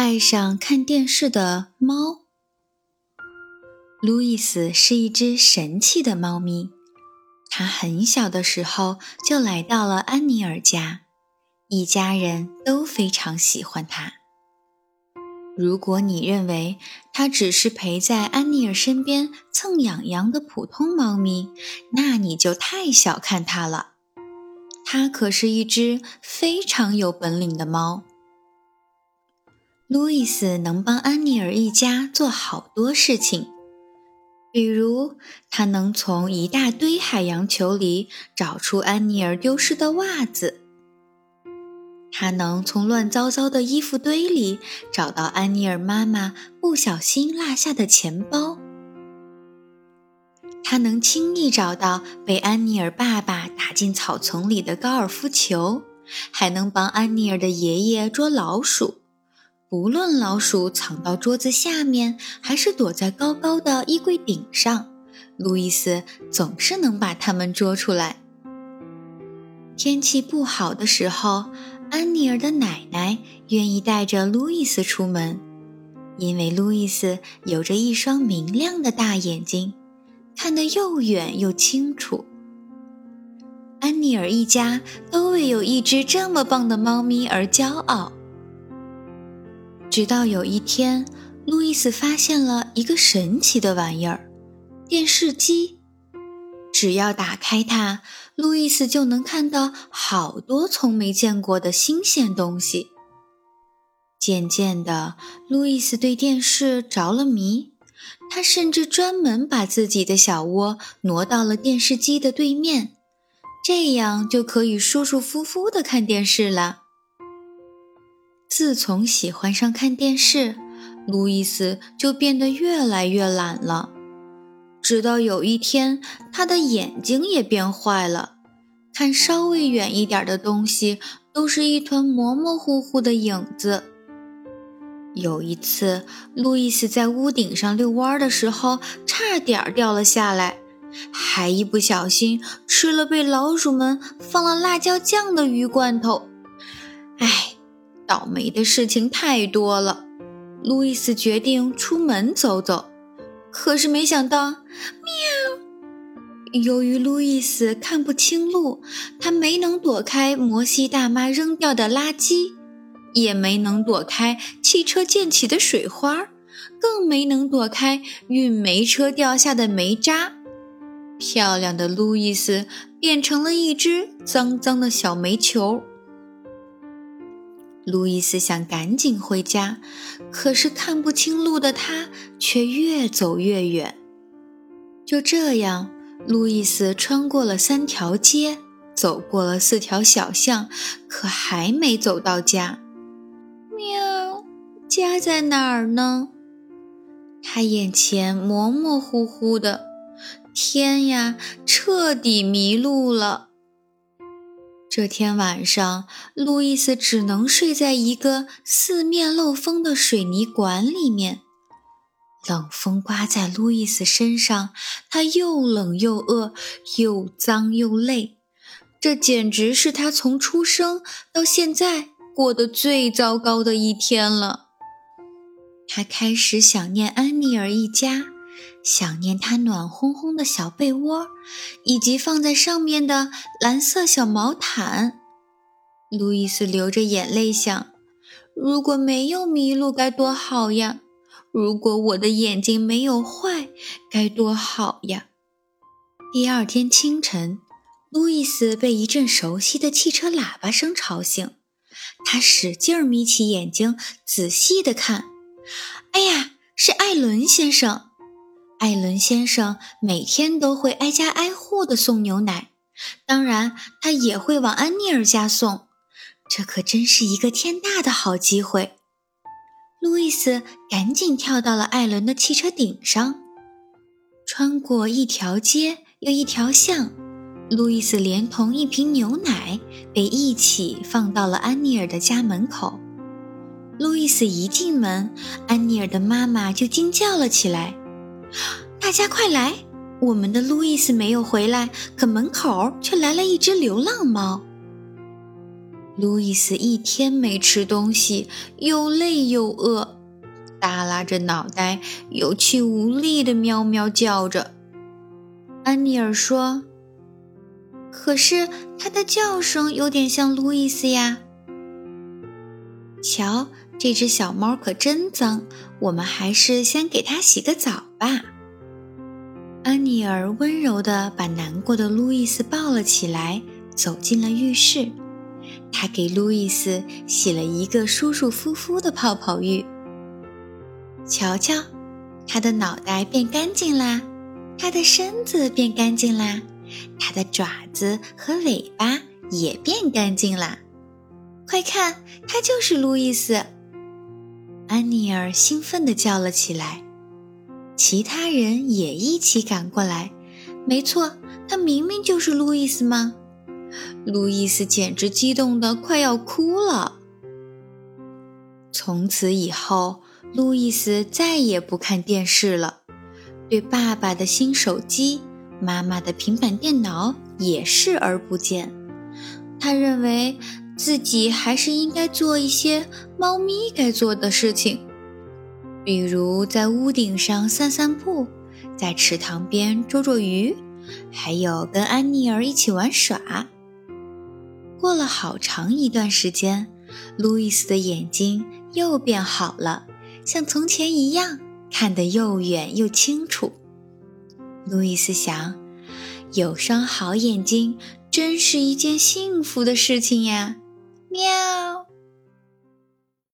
爱上看电视的猫。路易斯是一只神气的猫咪，它很小的时候就来到了安妮尔家，一家人都非常喜欢它。如果你认为它只是陪在安妮尔身边蹭痒痒的普通猫咪，那你就太小看它了。它可是一只非常有本领的猫。路易斯能帮安妮尔一家做好多事情，比如他能从一大堆海洋球里找出安妮尔丢失的袜子，他能从乱糟糟的衣服堆里找到安妮尔妈妈不小心落下的钱包，他能轻易找到被安妮尔爸爸打进草丛里的高尔夫球，还能帮安妮尔的爷爷捉老鼠。不论老鼠藏到桌子下面，还是躲在高高的衣柜顶上，路易斯总是能把它们捉出来。天气不好的时候，安妮儿的奶奶愿意带着路易斯出门，因为路易斯有着一双明亮的大眼睛，看得又远又清楚。安妮儿一家都为有一只这么棒的猫咪而骄傲。直到有一天，路易斯发现了一个神奇的玩意儿——电视机。只要打开它，路易斯就能看到好多从没见过的新鲜东西。渐渐的，路易斯对电视着了迷，他甚至专门把自己的小窝挪到了电视机的对面，这样就可以舒舒服服地看电视了。自从喜欢上看电视，路易斯就变得越来越懒了。直到有一天，他的眼睛也变坏了，看稍微远一点的东西都是一团模模糊糊的影子。有一次，路易斯在屋顶上遛弯的时候，差点掉了下来，还一不小心吃了被老鼠们放了辣椒酱的鱼罐头。倒霉的事情太多了，路易斯决定出门走走。可是没想到，喵！由于路易斯看不清路，他没能躲开摩西大妈扔掉的垃圾，也没能躲开汽车溅起的水花，更没能躲开运煤车掉下的煤渣。漂亮的路易斯变成了一只脏脏的小煤球。路易斯想赶紧回家，可是看不清路的他却越走越远。就这样，路易斯穿过了三条街，走过了四条小巷，可还没走到家。喵，家在哪儿呢？他眼前模模糊糊的，天呀，彻底迷路了。这天晚上，路易斯只能睡在一个四面漏风的水泥管里面。冷风刮在路易斯身上，他又冷又饿，又脏又累。这简直是他从出生到现在过得最糟糕的一天了。他开始想念安妮儿一家。想念他暖烘烘的小被窝，以及放在上面的蓝色小毛毯。路易斯流着眼泪想：如果没有迷路该多好呀！如果我的眼睛没有坏该多好呀！第二天清晨，路易斯被一阵熟悉的汽车喇叭声吵醒，他使劲眯起眼睛，仔细地看。哎呀，是艾伦先生！艾伦先生每天都会挨家挨户的送牛奶，当然，他也会往安妮尔家送。这可真是一个天大的好机会！路易斯赶紧跳到了艾伦的汽车顶上，穿过一条街又一条巷，路易斯连同一瓶牛奶被一起放到了安妮尔的家门口。路易斯一进门，安妮尔的妈妈就惊叫了起来。大家快来！我们的路易斯没有回来，可门口却来了一只流浪猫。路易斯一天没吃东西，又累又饿，耷拉着脑袋，有气无力的喵喵叫着。安妮尔说：“可是它的叫声有点像路易斯呀。”瞧，这只小猫可真脏，我们还是先给它洗个澡吧。安妮儿温柔地把难过的路易斯抱了起来，走进了浴室。她给路易斯洗了一个舒舒服服的泡泡浴。瞧瞧，他的脑袋变干净啦，他的身子变干净啦，他的爪子和尾巴也变干净啦。快看，他就是路易斯！安妮尔兴奋地叫了起来，其他人也一起赶过来。没错，他明明就是路易斯吗？路易斯简直激动得快要哭了。从此以后，路易斯再也不看电视了，对爸爸的新手机、妈妈的平板电脑也视而不见。他认为。自己还是应该做一些猫咪该做的事情，比如在屋顶上散散步，在池塘边捉捉鱼，还有跟安妮儿一起玩耍。过了好长一段时间，路易斯的眼睛又变好了，像从前一样，看得又远又清楚。路易斯想，有双好眼睛真是一件幸福的事情呀。喵。